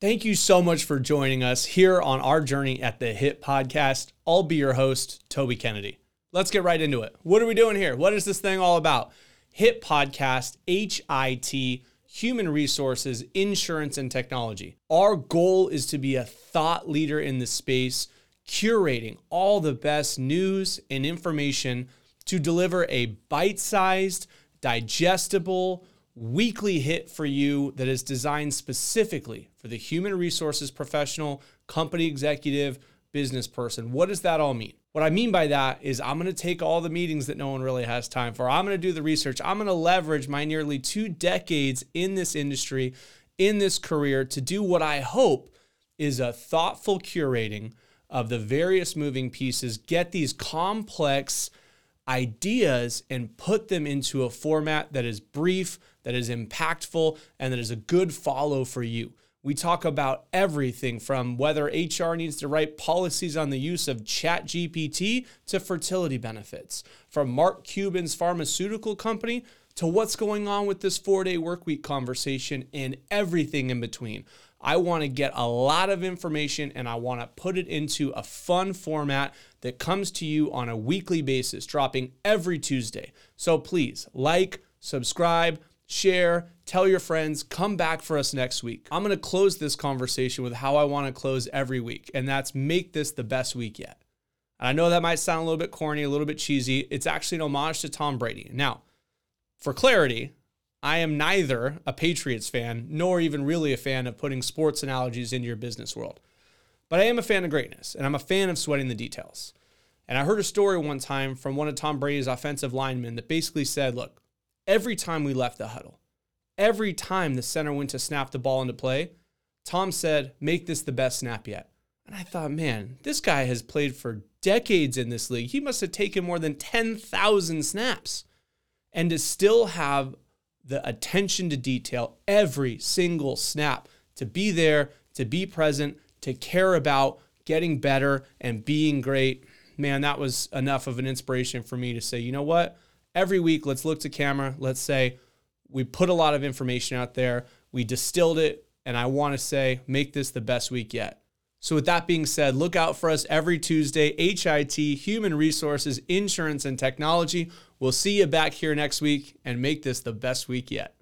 Thank you so much for joining us here on our journey at the HIT Podcast. I'll be your host, Toby Kennedy. Let's get right into it. What are we doing here? What is this thing all about? HIT Podcast, H I T, Human Resources, Insurance, and Technology. Our goal is to be a thought leader in the space, curating all the best news and information to deliver a bite sized, digestible, weekly hit for you that is designed specifically for the human resources professional, company executive, business person. What does that all mean? What I mean by that is I'm going to take all the meetings that no one really has time for. I'm going to do the research. I'm going to leverage my nearly two decades in this industry, in this career to do what I hope is a thoughtful curating of the various moving pieces, get these complex ideas and put them into a format that is brief, that is impactful, and that is a good follow for you. We talk about everything from whether HR needs to write policies on the use of ChatGPT to fertility benefits, from Mark Cuban's pharmaceutical company to what's going on with this four day workweek conversation and everything in between. I want to get a lot of information and I want to put it into a fun format that comes to you on a weekly basis, dropping every Tuesday. So please like, subscribe, share, tell your friends, come back for us next week. I'm going to close this conversation with how I want to close every week, and that's make this the best week yet. And I know that might sound a little bit corny, a little bit cheesy. It's actually an homage to Tom Brady. Now, for clarity, I am neither a Patriots fan nor even really a fan of putting sports analogies into your business world. But I am a fan of greatness and I'm a fan of sweating the details. And I heard a story one time from one of Tom Brady's offensive linemen that basically said, look, every time we left the huddle, every time the center went to snap the ball into play, Tom said, make this the best snap yet. And I thought, man, this guy has played for decades in this league. He must have taken more than 10,000 snaps. And to still have the attention to detail every single snap, to be there, to be present, to care about getting better and being great. Man, that was enough of an inspiration for me to say, you know what? Every week, let's look to camera. Let's say we put a lot of information out there, we distilled it, and I want to say, make this the best week yet. So, with that being said, look out for us every Tuesday. HIT, Human Resources, Insurance, and Technology. We'll see you back here next week and make this the best week yet.